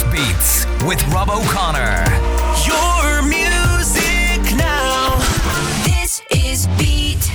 Irish Beats with Rob O'Connor. Your music now. This is Beat.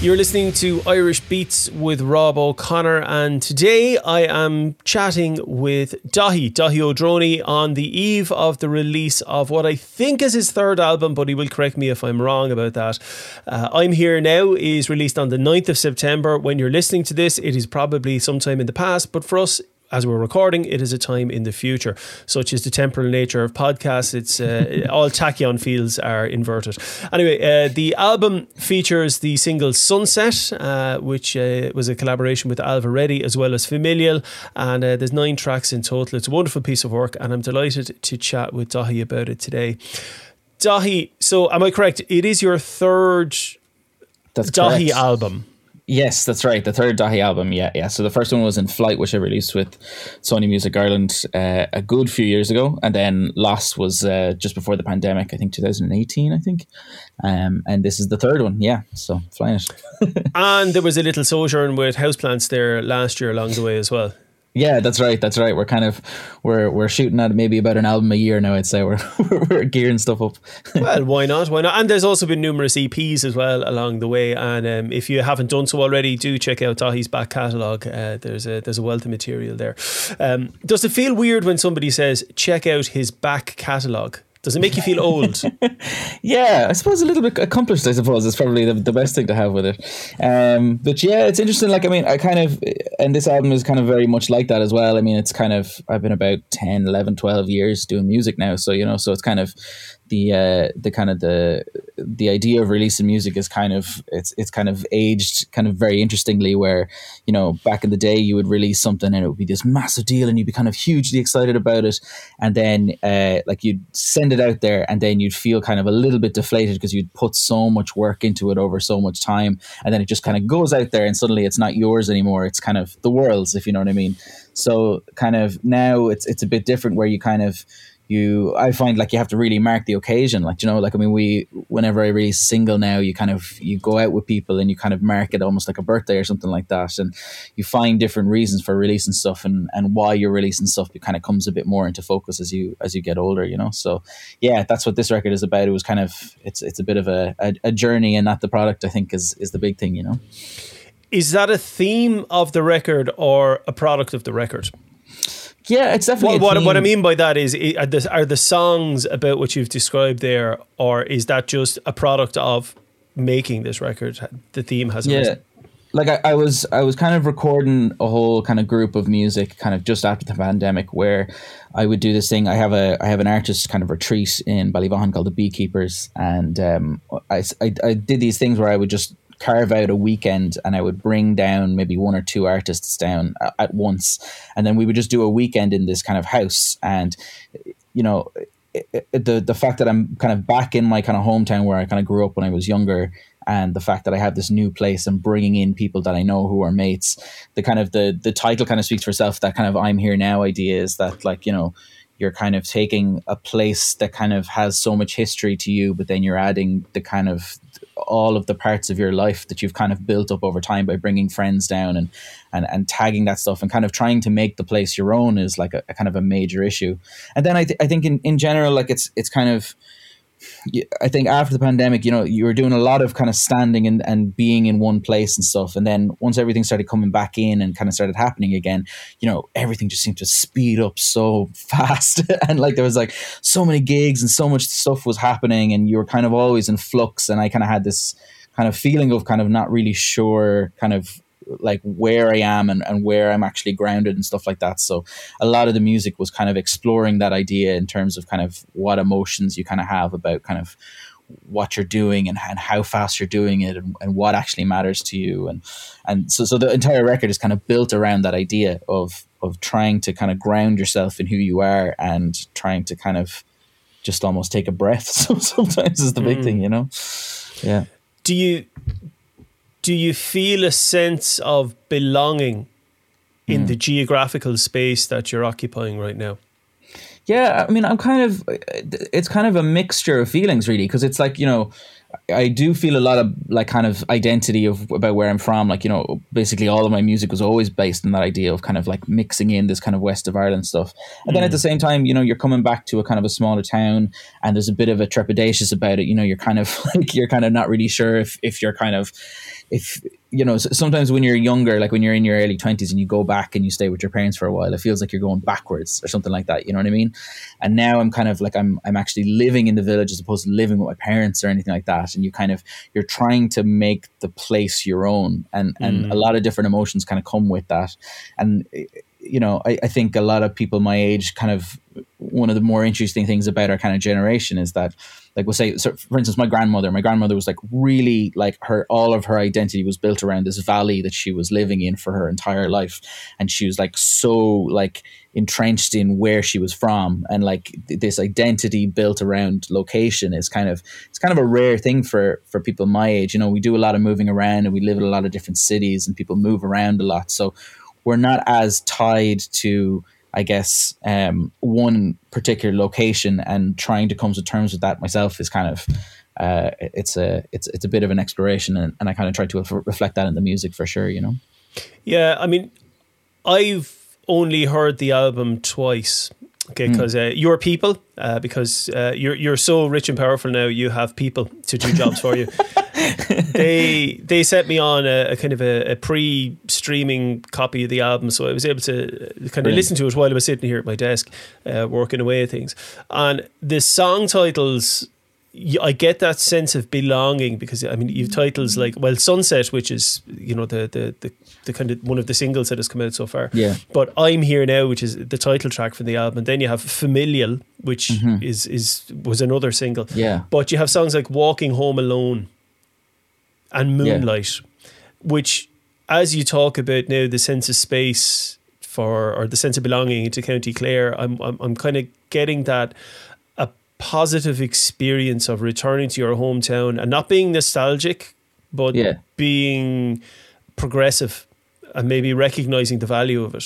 You're listening to Irish Beats with Rob O'Connor, and today I am chatting with Daithí, Dahi O'Droney, on the eve of the release of what I think is his third album, but he will correct me if I'm wrong about that. Uh, I'm Here Now is released on the 9th of September. When you're listening to this, it is probably sometime in the past, but for us, as we're recording, it is a time in the future, such as the temporal nature of podcasts. It's uh, all tachyon fields are inverted. Anyway, uh, the album features the single Sunset, uh, which uh, was a collaboration with Reddy as well as Familial, and uh, there's nine tracks in total. It's a wonderful piece of work, and I'm delighted to chat with Daithí about it today. Daithí, so am I correct? It is your third That's Daithí correct. album. Yes, that's right. The third Daithí album. Yeah, yeah. So the first one was in Flight, which I released with Sony Music Ireland uh, a good few years ago, and then Lost was uh, just before the pandemic. I think 2018. I think, um, and this is the third one. Yeah, so flying it. And there was a little sojourn with houseplants there last year along the way as well. Yeah, that's right. That's right. We're kind of we're we're shooting at maybe about an album a year now. I'd say we're we're gearing stuff up. Well, why not? Why not? And there's also been numerous EPs as well along the way. And um, if you haven't done so already, do check out Daithí's back catalogue. Uh, there's a there's a wealth of material there. Um, does it feel weird when somebody says check out his back catalogue? Does it make you feel old? Yeah, I suppose a little bit accomplished. I suppose is probably the, the best thing to have with it. Um, but yeah, it's interesting. Like I mean, I kind of and this album is kind of very much like that as well. I mean, it's kind of I've been about 10, 11, 12 years doing music now, so you know, so it's kind of the uh, the kind of the the idea of releasing music is kind of it's it's kind of aged kind of very interestingly. Where you know back in the day you would release something and it would be this massive deal and you'd be kind of hugely excited about it, and then uh, like you'd send it out there and then you'd feel kind of a little bit deflated because you'd put so much work into it over so much time, and then it just kind of goes out there and suddenly it's not yours anymore. It's kind of the world's, if you know what I mean. So kind of now it's it's a bit different where you kind of you I find like you have to really mark the occasion. Like you know, like I mean, we whenever I release a single now, you kind of you go out with people and you kind of mark it almost like a birthday or something like that, and you find different reasons for releasing stuff and and why you're releasing stuff. It kind of comes a bit more into focus as you as you get older, you know. So yeah, that's what this record is about. It was kind of it's it's a bit of a a, a journey and not the product. I think is is the big thing, you know. Is that a theme of the record or a product of the record? Yeah, it's definitely What, what, what I mean by that is, are the, are the songs about what you've described there, or is that just a product of making this record? The theme has yeah arisen? like I, I was i was kind of recording a whole kind of group of music kind of just after the pandemic where i would do this thing i have a i have an artist kind of retreat in ballyvaughan called the beekeepers and um, I, I, I did these things where i would just carve out a weekend and i would bring down maybe one or two artists down at once and then we would just do a weekend in this kind of house and you know the the fact that I'm kind of back in my kind of hometown where I kind of grew up when I was younger, and the fact that I have this new place and bringing in people that I know who are mates, the kind of the the title kind of speaks for itself. That kind of I'm here now idea is that like you know you're kind of taking a place that kind of has so much history to you, but then you're adding the kind of all of the parts of your life that you've kind of built up over time by bringing friends down and and, and tagging that stuff and kind of trying to make the place your own is like a, a kind of a major issue. And then I, th- I think in, in general, like it's it's kind of I think after the pandemic, you know, you were doing a lot of kind of standing and, and being in one place and stuff. And then once everything started coming back in and kind of started happening again, you know, everything just seemed to speed up so fast. and like there was like so many gigs and so much stuff was happening and you were kind of always in flux. And I kind of had this kind of feeling of kind of not really sure kind of like where I am and, and where I'm actually grounded and stuff like that. So a lot of the music was kind of exploring that idea in terms of kind of what emotions you kind of have about kind of what you're doing and, and how fast you're doing it and, and what actually matters to you. And and so so the entire record is kind of built around that idea of of trying to kind of ground yourself in who you are and trying to kind of just almost take a breath so sometimes is the big mm. thing you know? Yeah. Do you do you feel a sense of belonging in the hmm. geographical space that you're occupying right now? Yeah, I mean, I'm kind of. It's kind of a mixture of feelings, really, because it's like you know, I do feel a lot of like kind of identity of about where I'm from. Like you know, basically all of my music was always based on that idea of kind of like mixing in this kind of west of Ireland stuff. And then at the mm. same time, you know, you're coming back to a kind of a smaller town, and there's a bit of a trepidatious about it. You know, you're kind of like you're kind of not really sure if if you're kind of if you know sometimes when you're younger like when you're in your early 20s and you go back and you stay with your parents for a while it feels like you're going backwards or something like that you know what i mean? And now i'm kind of like i'm i'm actually living in the village as opposed to living with my parents or anything like that. And you kind of you're trying to make the place your own. And and a mm. lot of different emotions kind of come with that. And eh, you know I, I think a lot of people my age kind of one of the more interesting things about our kind of generation is that like we'll say so for instance my grandmother my grandmother was like really like her all of her identity was built around this valley that she was living in for her entire life. And she was like so like entrenched in where she was from. And like th- this identity built around location is kind of it's kind of a rare thing for for people my age. You know we do a lot of moving around and we live in a lot of different cities and people move around a lot. So we're not as tied to I guess um, one particular location and trying to come to terms with that myself is kind of uh, it's a it's it's a bit of an exploration and, and I kind of try to reflect that in the music for sure you know Yeah, I mean, I've only heard the album twice. Okay, because uh, your people, uh, because uh, you're you're so rich and powerful now, you have people to do jobs for you. they they sent me on a, a kind of a, a pre-streaming copy of the album, so I was able to kind of Brilliant. listen to it while I was sitting here at my desk, uh, working away at things. And the song titles I get that sense of belonging because I mean you've titles like well Sunset which is you know the the the, the kind of one of the singles that has come out so far Yeah. but I'm here now which is the title track from the album and then you have Familial which is is was another single Mm-hmm. Yeah. but you have songs like Walking Home Alone and Moonlight which as you talk about now the sense of space for or the sense of belonging to County Clare I'm I'm, I'm kind of getting that a positive experience of returning to your hometown and not being nostalgic but Yeah. being progressive and maybe recognizing the value of it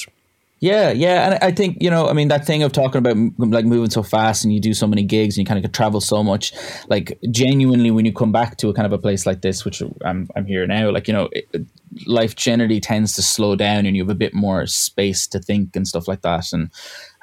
Yeah, yeah, and I think you know, I mean, that thing of talking about like moving so fast and you do so many gigs and you kind of travel so much. Like genuinely, when you come back to a kind of a place like this, which I'm I'm here now, like you know, it, life generally tends to slow down and you have a bit more space to think and stuff like that. And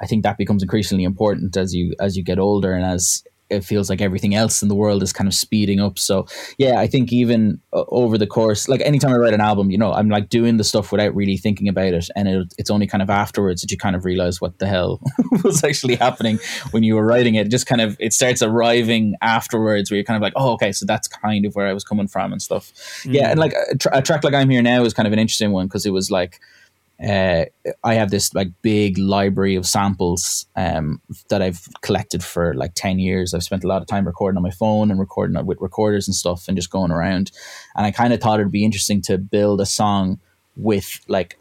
I think that becomes increasingly important as you as you get older and as it feels like everything else in the world is kind of speeding up. So yeah, I think even uh, over the course, like anytime I write an album, you know, I'm like doing the stuff without really thinking about it, and it, it's only kind of afterwards that you kind of realize what the hell was actually happening when you were writing it. Just kind of it starts arriving afterwards, where you're kind of like, oh, okay, so that's kind of where I was coming from and stuff. Yeah, and like a, tra- a track like I'm here now is kind of an interesting one because it was like uh, I have this like big library of samples um, that I've collected for like 10 years. I've spent a lot of time recording on my phone and recording it with recorders and stuff and just going around. And I kind of thought it'd be interesting to build a song with like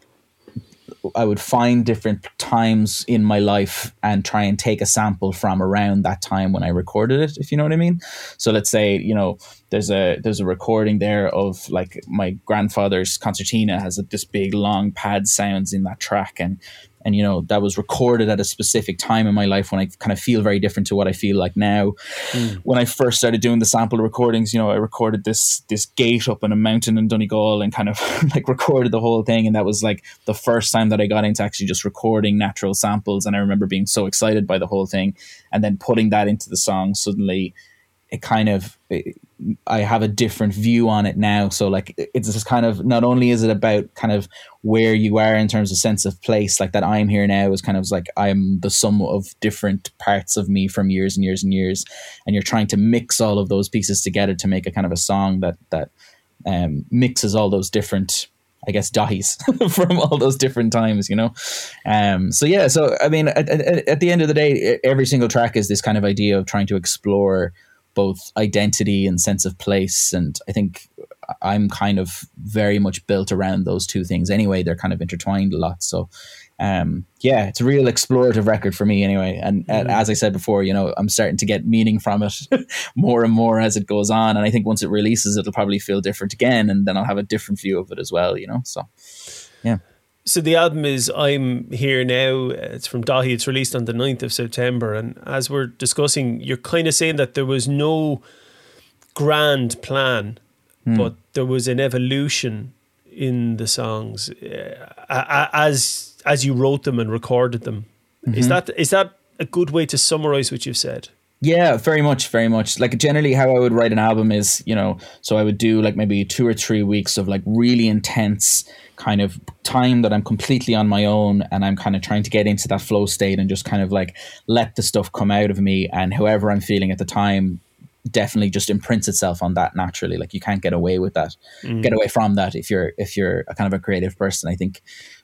I would find different times in my life and try and take a sample from around that time when I recorded it, if you know what I mean. So let's say, you know, there's a there's a recording there of like my grandfather's concertina has a, this big long pad sounds in that track and and you know that was recorded at a specific time in my life when I kind of feel very different to what I feel like now. Hmm. When I first started doing the sample recordings, you know, I recorded this this gate up in a mountain in Donegal and kind of like recorded the whole thing, and that was like the first time that I got into actually just recording natural samples, and I remember being so excited by the whole thing, and then putting that into the song suddenly. It kind of, I have a different view on it now. So like, it's just kind of not only is it about kind of where you are in terms of sense of place, like that I'm here now is kind of like I'm the sum of different parts of me from years and years and years, and you're trying to mix all of those pieces together to make a kind of a song that that um, mixes all those different. I guess Daithís from all those different times, you know. Um, so yeah, so I mean, at, at, at the end of the day, every single track is this kind of idea of trying to explore both identity and sense of place, and I think I'm kind of very much built around those two things anyway. They're kind of intertwined a lot. So, um, yeah, it's a real explorative record for me anyway. And uh, as I said before, you know, I'm starting to get meaning from it more and more as it goes on. And I think once it releases, it'll probably feel different again. And then I'll have a different view of it as well, you know? So, yeah. So the album is I'm Here Now. It's from Daithí. It's released on the 9th of September. And as we're discussing, you're kind of saying that there was no grand plan, Hmm. but there was an evolution in the songs uh, as as you wrote them and recorded them. Is Mm-hmm. that is that a good way to summarize what you've said? Yeah, very much, very much. Like generally, how I would write an album is, you know, so I would do like maybe two or three weeks of like really intense kind of time that I'm completely on my own, and I'm kind of trying to get into that flow state and just kind of like let the stuff come out of me, and however I'm feeling at the time definitely just imprints itself on that naturally. Like you can't get away with that. Mm-hmm. Get away from that if you're if you're a kind of a creative person. I think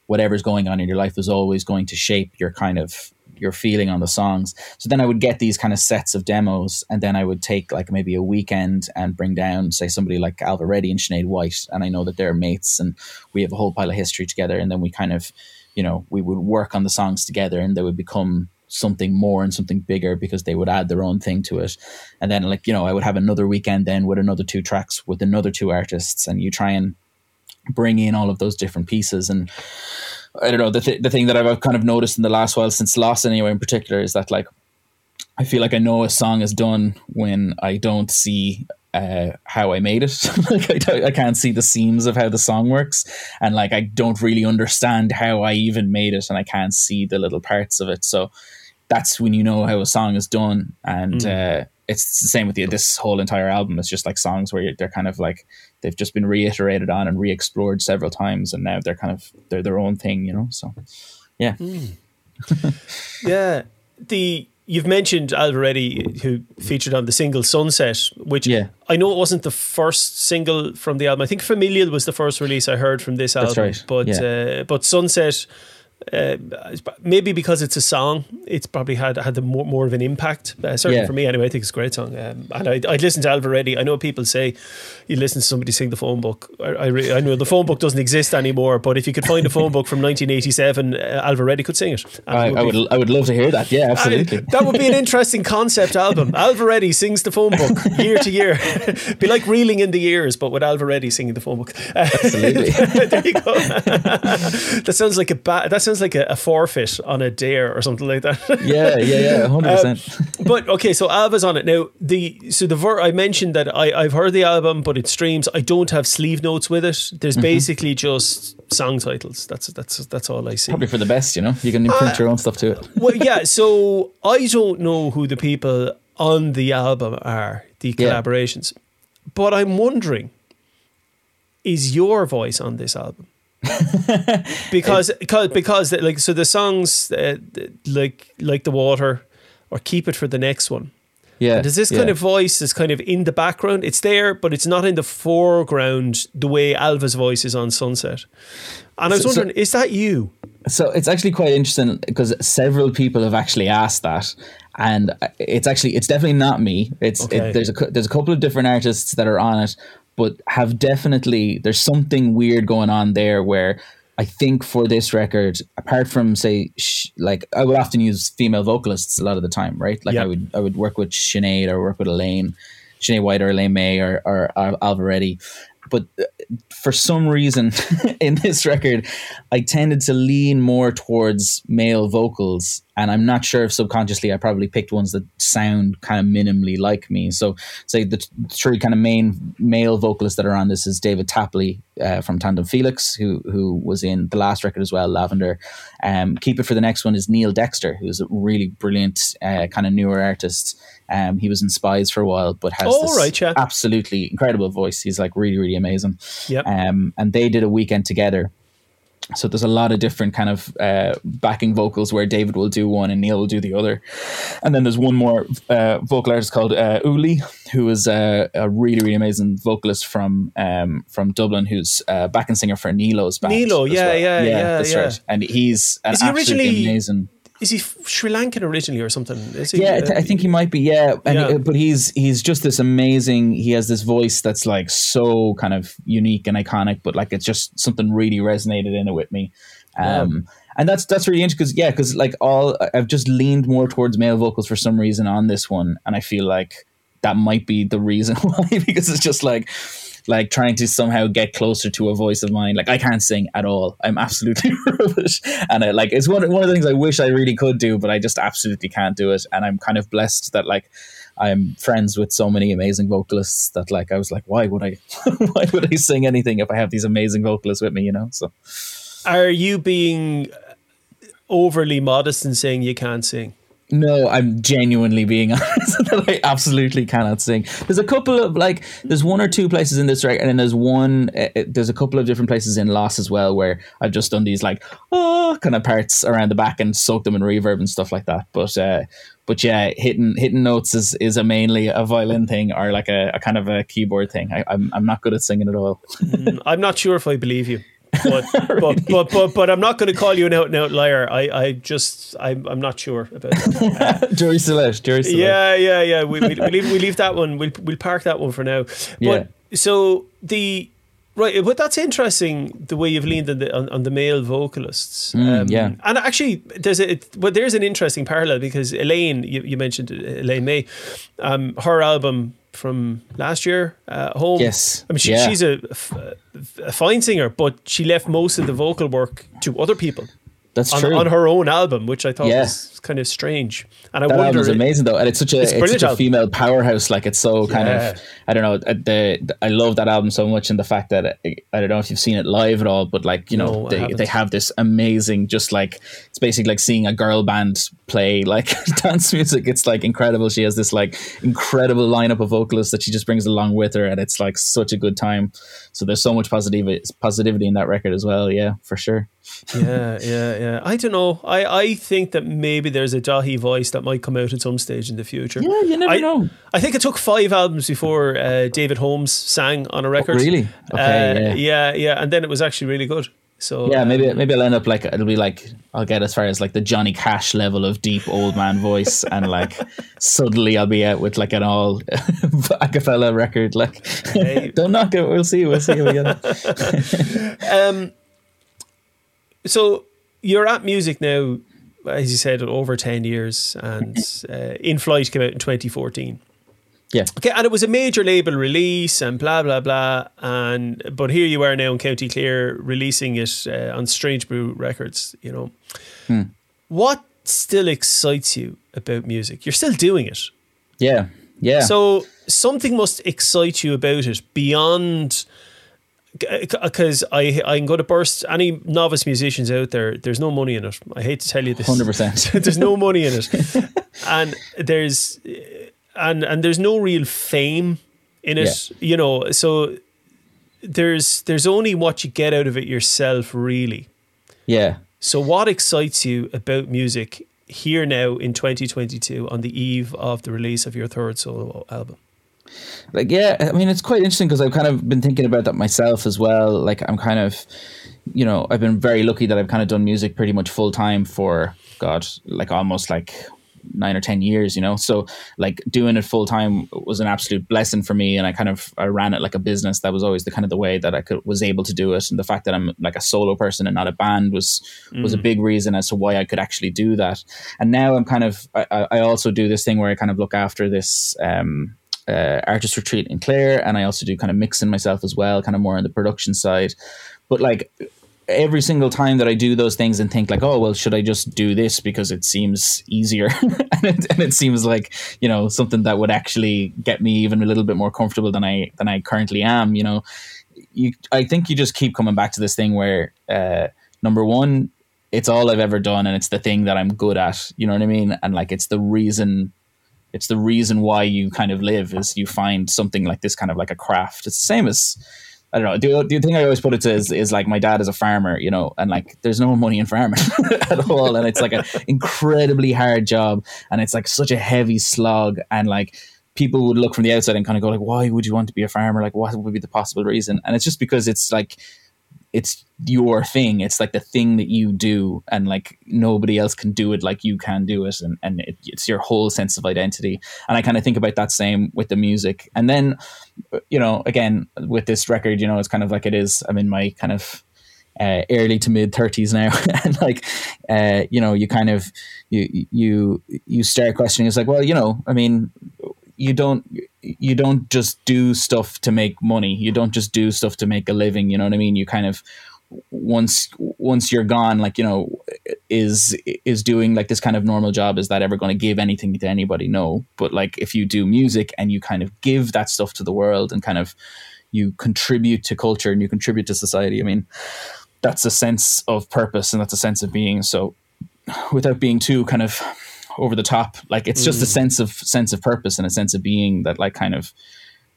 whatever's going on in your life is always going to shape your kind of your feeling on the songs. So then i would get these kind of sets of demos and then i would take like maybe a weekend and bring down say somebody like alva reddy and Sinead white and i know that they're mates and we have a whole pile of history together and then we kind of you know we would work on the songs together and they would become something more and something bigger because they would add their own thing to it. And then like you know i would have another weekend then with another two tracks with another two artists and you try and bring in all of those different pieces and i don't know the, th- the thing that i've kind of noticed in the last while since lost anyway in particular is that like i feel like i know a song is done when i don't see uh, how I made it. like I, don't- I can't see the seams of how the song works, and like I don't really understand how I even made it, and I can't see the little parts of it. So that's when you know how a song is done, and uh, it's the same with the, this whole entire album. It's just like songs where you're, they're kind of like they've just been reiterated on and re-explored several times, and now they're kind of they're their own thing, you know. So yeah, Yeah, the you've mentioned already who featured on the single Sunset, which Yeah. I know it wasn't the first single from the album. I think Familial was the first release I heard from this album. That's right, But yeah. uh, but Sunset. Uh, maybe because it's a song, it's probably had had the more, more of an impact. Uh, certainly Yeah. for me, anyway. I think it's a great song, um, and I I listened to Alva Reddy. I know people say you listen to somebody sing the phone book. I I, re- I know the phone book doesn't exist anymore, but if you could find a phone book from 1987, uh, Alva Reddy could sing it. I, it I be would I would love to hear that. Yeah, I absolutely. that would be an interesting concept album. Alva Reddy sings the phone book year to year. be like reeling in the years, but with Alva Reddy singing the phone book. Absolutely. there you go. that sounds like a ba- that sounds like a, a forfeit on a dare or something like that. yeah, yeah, yeah, hundred Um, percent. but okay, so Alva's on it now. The so the ver- I mentioned that I I've heard the album, but it streams. I don't have sleeve notes with it. There's basically just song titles. That's that's that's all I see. Probably for the best, you know. You can imprint Uh, your own stuff to it. well, yeah. So I don't know who the people on the album are, the Yeah. collaborations, but I'm wondering, is your voice on this album? because because because like so the songs uh, like like the water or keep it for the next one. Yeah. Does this yeah. kind of voice is kind of in the background? It's there, but it's not in the foreground the way Alva's voice is on Sunset. And I was So- so- wondering, is that you? So it's actually quite interesting because several people have actually asked that, and it's actually it's definitely not me. It's Okay. it, there's a there's a couple of different artists that are on it, but have definitely there's something weird going on there where I think for this record, apart from say sh- like I would often use female vocalists a lot of the time, right? Like Yeah. I would I would work with Sinead or work with Elaine, Sinead White or Elaine Mai or or, or Alva Reddy. But uh, for some reason in this record, I tended to lean more towards male vocals, and I'm not sure if subconsciously I probably picked ones that sound kind of minimally like me. So, say the three kind of main male vocalists that are on this is David Tapley uh, from Tandem Felix, who who was in the last record as well, Lavender. Um, Keep it for the next one is Neil Dexter, who's a really brilliant uh, kind of newer artist. Um, he was in Spies for a while, but has Oh, this right, yeah. absolutely incredible voice. He's like really, really amazing. Yep. Um, and they did a weekend together. So there's a lot of different kind of uh, backing vocals where David will do one and Neil will do the other. And then there's one more uh, vocal artist called uh, Uli, who is uh, a really, really amazing vocalist from um, from Dublin, who's uh, backing singer for Nilo's band. Nilo, yeah, well. yeah, yeah, that's yeah. right. And he's an Is he absolutely originally- amazing. Is he Sri Lankan originally or something? Is he, Yeah, I th- I think he might be. Yeah, and Yeah. uh, but he's he's just this amazing. He has this voice that's like so kind of unique and iconic, but like it's just something really resonated in it with me. Um, and that's that's really interesting because yeah, because like all I've just leaned more towards male vocals for some reason on this one, and I feel like that might be the reason why because it's just like like trying to somehow get closer to a voice of mine. Like I can't sing at all. I'm absolutely rubbish. And I like it's one one of the things I wish I really could do, but I just absolutely can't do it. And I'm kind of blessed that like I'm friends with so many amazing vocalists that like I was like, why would I, why would I sing anything if I have these amazing vocalists with me? You know, so Are you being overly modest in saying you can't sing? No, I'm genuinely being honest that I absolutely cannot sing. There's a couple of like, there's one or two places in this record, and then there's one, uh, there's a couple of different places in Lost as well where I've just done these like, oh, kind of parts around the back and soaked them in reverb and stuff like that. But, uh, but yeah, hitting hitting notes is, is a mainly a violin thing or like a, a kind of a keyboard thing. I, I'm I'm not good at singing at all. Mm, I'm not sure if I believe you. But, but, but, but, but I'm not going to call you an out and out liar. I, I just, I'm, I'm not sure about that. Jury Celeste, Jury Celeste. Yeah, yeah, yeah. We, we, we, leave, we leave that one. We'll, we'll park that one for now. But Yeah. so the, right, but that's interesting the way you've leaned on the, on, on the male vocalists. Um, yeah. And actually, there's a, it, well, there's an interesting parallel because Elaine, you, you mentioned Elaine Mai, um, her album from last year, uh, Home. Yes. I mean, she, Yeah. she's a fine singer, but she left most of the vocal work to other people That's on, true. on her own album, which I thought Yeah. was kind of strange. And I that wonder, album's amazing though, and it's such a It's it's, such a album. female powerhouse. Like it's so kind Yeah. of I don't know. uh, The, the I love that album so much, and the fact that I, I don't know if you've seen it live at all, but like you know I they they have this amazing, just like it's basically like seeing a girl band play like dance music. It's like incredible. She has this like incredible lineup of vocalists that she just brings along with her, and it's like such a good time. So there's so much positivity positivity in that record as well. Yeah, for sure. yeah, yeah, yeah. I don't know. I, I think that maybe there's a Daithí voice that might come out at some stage in the future. Yeah, you never I, know. I think it took five albums before uh, David Holmes sang on a record. really? Uh, Okay, yeah, yeah, and then it was actually really good. So Yeah, maybe maybe I'll end up like it'll be like I'll get as far as like the Johnny Cash level of deep old man voice, and like suddenly I'll be out with like an all a cappella record. Like, Hey. don't knock it. We'll see. We'll see we get. Um, so you're at music now, as you said, over ten years, and uh, In Flight came out in 2014. Yeah, Okay, and it was a major label release and blah blah blah. And but here you are now in County Clare releasing it uh, on Strange Brew Records. You know, Hmm. what still excites you about music? You're still doing it, yeah, yeah. so something must excite you about it beyond. Because I I'm going to burst any novice musicians out there. There's no money in it. I hate to tell you this. 100%. there's no money in it, and there's and and there's no real fame in it. You know, so there's there's only what you get out of it yourself, really. yeah. So what excites you about music here now in 2022 on the eve of the release of your third solo album? like yeah i mean it's quite interesting because i've kind of been thinking about that myself as well like i'm kind of you know i've been very lucky that i've kind of done music pretty much full time for god like almost like nine or ten years you know? So like doing it full time was an absolute blessing for me and i kind of i ran it like a business. That was always the kind of the way that i could was able to do it and the fact that i'm like a solo person and not a band was was a big reason as to why i could actually do that. And now i'm kind of i, I I also do this thing where i kind of look after this um uh, artist retreat in Clare, and I also do kind of mixing myself as well, kind of more on the production side. But like every single time that I do those things and think like, oh well, should I just do this because it seems easier, and, it, and it seems like you know something that would actually get me even a little bit more comfortable than I than I currently am. You know, you I think you just keep coming back to this thing where uh, number one. It's all I've ever done, and it's the thing that I'm good at. You know what I mean? And like, it's the reason it's the reason why you kind of live is you find something like this kind of like a craft. It's the same as I don't know. The, the thing I always put it to is, is like my dad is a farmer, you know, and like there's no money in farming at all, and it's like an incredibly hard job, and it's like such a heavy slog, and like people would look from the outside and kind of go like, why would you want to be a farmer? Like, what would be the possible reason? And it's just because it's like it's your thing. It's like the thing that you do, and like nobody else can do it like you can do it, and and it, it's your whole sense of identity. And I kind of think about that same with the music. And then, you know, again with this record, you know, it's kind of like it is. I'm in my kind of uh, early to mid thirties now, and like, uh, you know, you kind of you you you start questioning. It's like, well, you know, I mean, you don't you don't just do stuff to make money. You don't just do stuff to make a living. You know what I mean? You kind of once once you're gone like you know is is doing like this kind of normal job is that ever going to give anything to anybody no but like if you do music and you kind of give that stuff to the world and kind of you contribute to culture and you contribute to society i mean that's a sense of purpose and that's a sense of being so without being too kind of over the top. Like it's just a mm. sense of sense of purpose and a sense of being that like kind of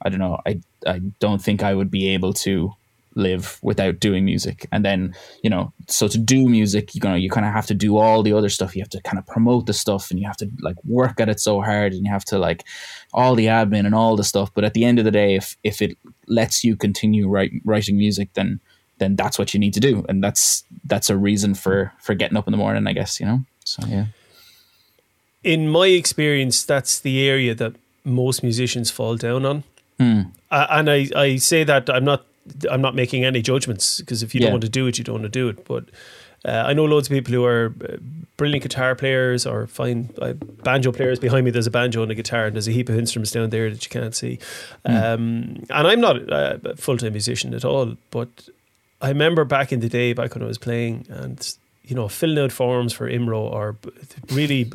i don't know i i don't think i would be able to live without doing music. And then you know so to do music you know you kind of have to do all the other stuff. You have to kind of promote the stuff and you have to like work at it so hard and you have to like all the admin and all the stuff. But at the end of the day if if it lets you continue write, writing music then then that's what you need to do. And that's that's a reason for for getting up in the morning i guess you know? So yeah in my experience, that's the area that most musicians fall down on. Hmm. Uh, and I, I say that I'm not I'm not making any judgments because if you Yeah. don't want to do it, you don't want to do it. But uh, I know loads of people who are uh, brilliant guitar players or fine uh, banjo players. Behind me, there's a banjo and a guitar, and there's a heap of instruments down there that you can't see. Um, and I'm not a full time musician at all, but I remember back in the day, back when I was playing, and you know, filling out forms for IMRO or really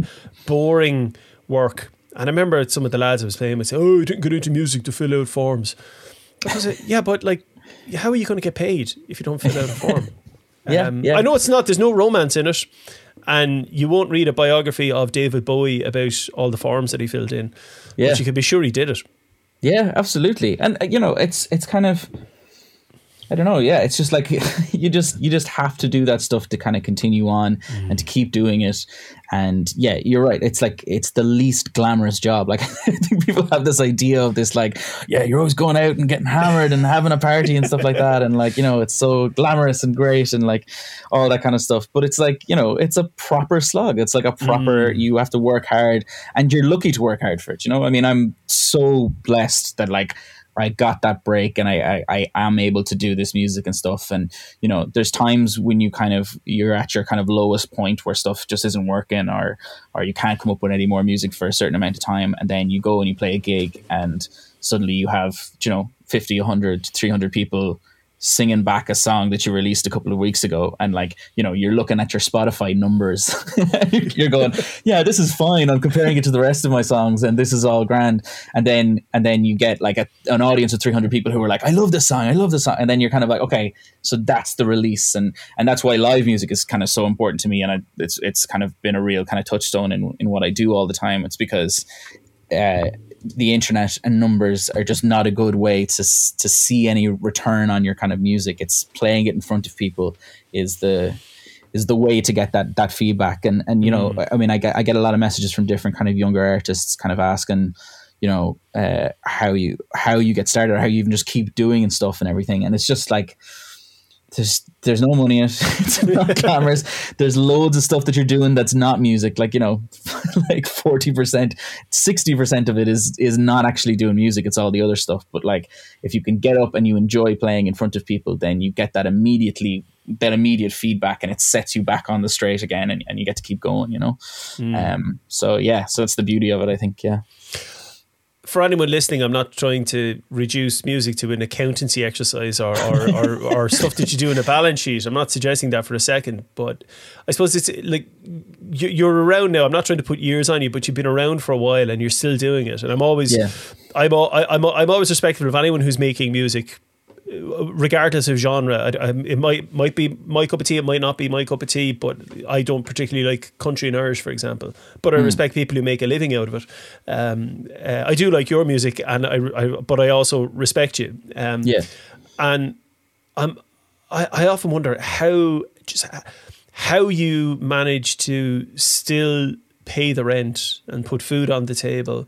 boring work. And I remember some of the lads I was playing would say, "Oh, I didn't get into music to fill out forms." I was like, "Yeah, but like, how are you going to get paid if you don't fill out a form?" Yeah, Um, yeah. I know it's not. There's no romance in it, and you won't read a biography of David Bowie about all the forms that he filled in. Yeah. but you can be sure he did it. Yeah, absolutely. And uh, you know, it's it's kind of I don't know, yeah, it's just like you just you just have to do that stuff to kind of continue on and to mm. keep doing it. And yeah, you're right. It's like it's the least glamorous job. Like I think people have this idea of this like, yeah, you're always going out and getting hammered and having a party and stuff like that and like, you know, it's so glamorous and great and like all that kind of stuff. But it's like, you know, it's a proper slug. It's like a proper mm. you have to work hard and you're lucky to work hard for it, you know? I mean, I'm so blessed that like I got that break and I, I, I am able to do this music and stuff. And, you know, there's times when you kind of, you're at your kind of lowest point where stuff just isn't working or, or you can't come up with any more music for a certain amount of time. And then you go and you play a gig and suddenly you have, you know, 50, 100, 300 people singing back a song that you released a couple of weeks ago and like you know you're looking at your spotify numbers. You're going yeah this is fine. I'm comparing it to the rest of my songs and this is all grand. And then and then you get like a, an audience of 300 people who are like i love this song. I love this song. And then you're kind of like okay so that's the release. And and that's why live music is kind of so important to me and I, it's it's kind of been a real kind of touchstone in, in what i do all the time. It's because uh, the internet and numbers are just not a good way to to see any return on your kind of music. It's playing it in front of people is the is the way to get that that feedback. And and you know, I mean, I get I get a lot of messages from different kind of younger artists, kind of asking, you know, uh, how you how you get started, or how you even just keep doing and stuff and everything. And it's just like there's there's no money in it. It's not glamorous. There's loads of stuff that you're doing that's not music. Like you know, like forty percent, sixty percent of it is is not actually doing music. It's all the other stuff. But like, if you can get up and you enjoy playing in front of people, then you get that immediately that immediate feedback, and it sets you back on the straight again, and, and you get to keep going. You know. Um. So yeah. So that's the beauty of it. I think. Yeah. For anyone listening, I'm not trying to reduce music to an accountancy exercise or, or, or, or stuff that you do in a balance sheet. I'm not suggesting that for a second, but I suppose it's like you- you're around now. I'm not trying to put years on you, but you've been around for a while and you're still doing it. And I'm always, Yeah. I'm, I'm, I'm always respectful of anyone who's making music regardless of genre, I, I, it might might be my cup of tea. It might not be my cup of tea. But I don't particularly like country and Irish, for example. But I respect people who make a living out of it. Um, uh, I do like your music, and I, I but I also respect you. Um, Yeah. and I'm I, I often wonder how just how you manage to still pay the rent and put food on the table,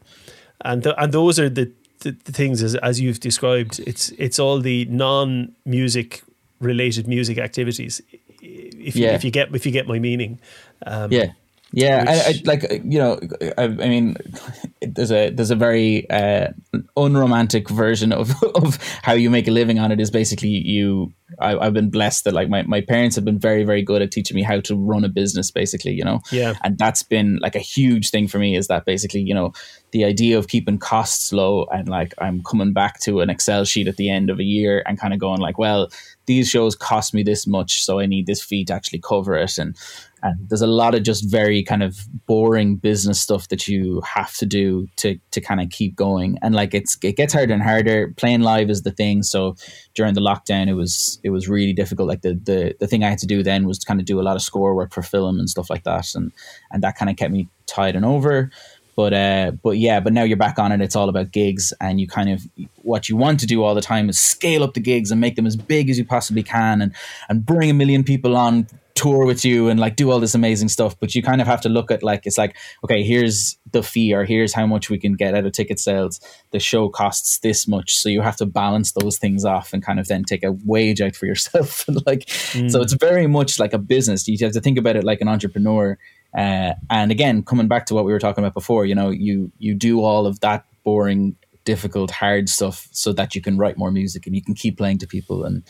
and th- and those are the, the, the things as as you've described. It's it's all the non music related music activities. If you, if you get if you get my meaning, um, Yeah. Yeah, I, I, like you know, I, I mean, there's a there's a very uh, unromantic version of of how you make a living on it. Is basically you. I, I've been blessed that like my, my parents have been very very good at teaching me how to run a business. Basically, you know. Yeah. And that's been like a huge thing for me. Is that basically you know the idea of keeping costs low and like I'm coming back to an Excel sheet at the end of a year and kind of going like, well, these shows cost me this much, so I need this fee to actually cover it. And and there's a lot of just very kind of boring business stuff that you have to do to to kind of keep going. And like it's it gets harder and harder. Playing live is the thing. So during the lockdown it was it was really difficult. Like the the, the thing i had to do then was to kind of do a lot of score work for film and stuff like that. And and that kind of kept me tied and over but uh, but yeah, but now you're back on it. It's all about gigs, and you kind of what you want to do all the time is scale up the gigs and make them as big as you possibly can, and and bring a million people on tour with you and like do all this amazing stuff. But you kind of have to look at like it's like okay, here's the fee or here's how much we can get out of ticket sales. The show costs this much, so you have to balance those things off and kind of then take a wage out for yourself. and like so, it's very much like a business. You have to think about it like an entrepreneur uh, and again, coming back to what we were talking about before, you know, you you do all of that boring, difficult, hard stuff so that you can write more music and you can keep playing to people and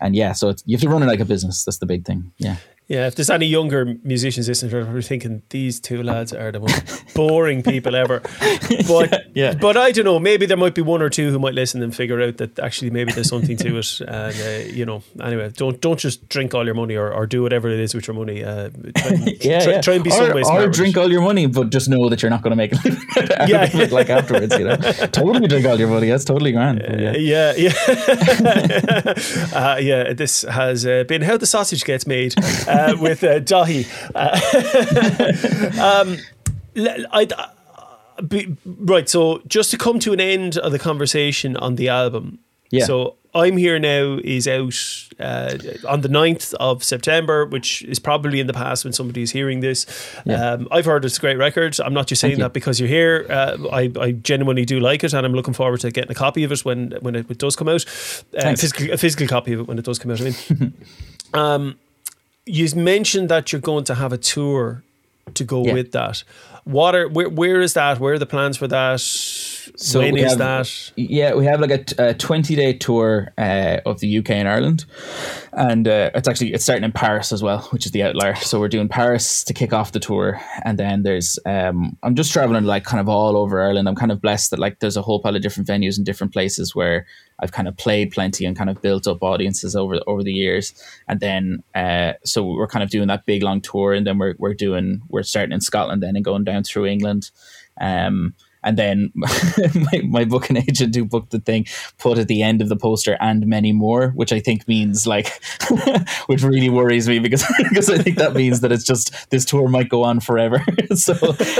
and yeah, so you have to run it like a business. That's the big thing. Yeah. Yeah, if there's any younger musicians listening, are thinking these two lads are the most boring people ever. But Yeah. but I don't know. Maybe there might be one or two who might listen and figure out that actually maybe there's something to it. And uh, you know, anyway, don't don't just drink all your money or, or do whatever it is with your money. Uh, try, and, Yeah, try, yeah. try and be or, some way or drink all your money, but just know that you're not going to make it. Yeah. it, like afterwards. You know, totally drink all your money. That's totally grand. but yeah. Yeah, yeah, uh, yeah. This has uh, been how the sausage gets made uh, with uh, Daithí. Uh, um, I, be, right. So just to come to an end of the conversation on the album. Yeah. So I'm here now is out uh, on the 9th of September, which is probably in the past when somebody's hearing this. Yeah. Um, I've heard it's a great record. I'm not just saying that because you're here. Uh, I, I genuinely do like it, and I'm looking forward to getting a copy of it when when it, does come out. Uh, a, physical, a physical copy of it when it does come out. I mean, um, you mentioned that you're going to have a tour to go Yeah. with that. What are where, where is that? Where are the plans for that? When we have- that? Yeah, we have like a, a 20 day tour uh, of the UK and Ireland. And uh, it's actually it's starting in Paris as well, which is the outlier. So we're doing Paris to kick off the tour. And then there's um I'm just traveling like kind of all over Ireland. I'm kind of blessed that like there's a whole pile of different venues and different places where I've kind of played plenty and kind of built up audiences over over the years. And then uh so we're kind of doing that big long tour and then we're we're doing we're starting in Scotland then and going down through England. Um and then my, my booking agent who booked the thing put at the end of the poster and many more, which I think means like, which really worries me because because I think that means that it's just this tour might go on forever. so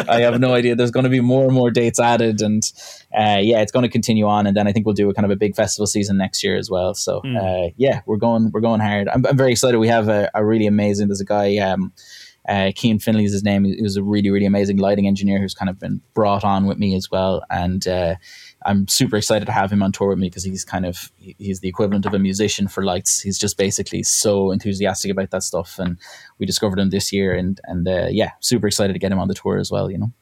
I have no idea. There's going to be more and more dates added, and uh, yeah, it's going to continue on. And then I think we'll do a kind of a big festival season next year as well. So uh, yeah, we're going we're going hard. I'm, I'm very excited. We have a, a really amazing. There's a guy. Um, uh, Kean Finley is his name. He was a really, really amazing lighting engineer who's kind of been brought on with me as well. And uh, I'm super excited to have him on tour with me because he's kind of he's the equivalent of a musician for lights. He's just basically so enthusiastic about that stuff. And we discovered him this year, and and uh, yeah, super excited to get him on the tour as well. You know.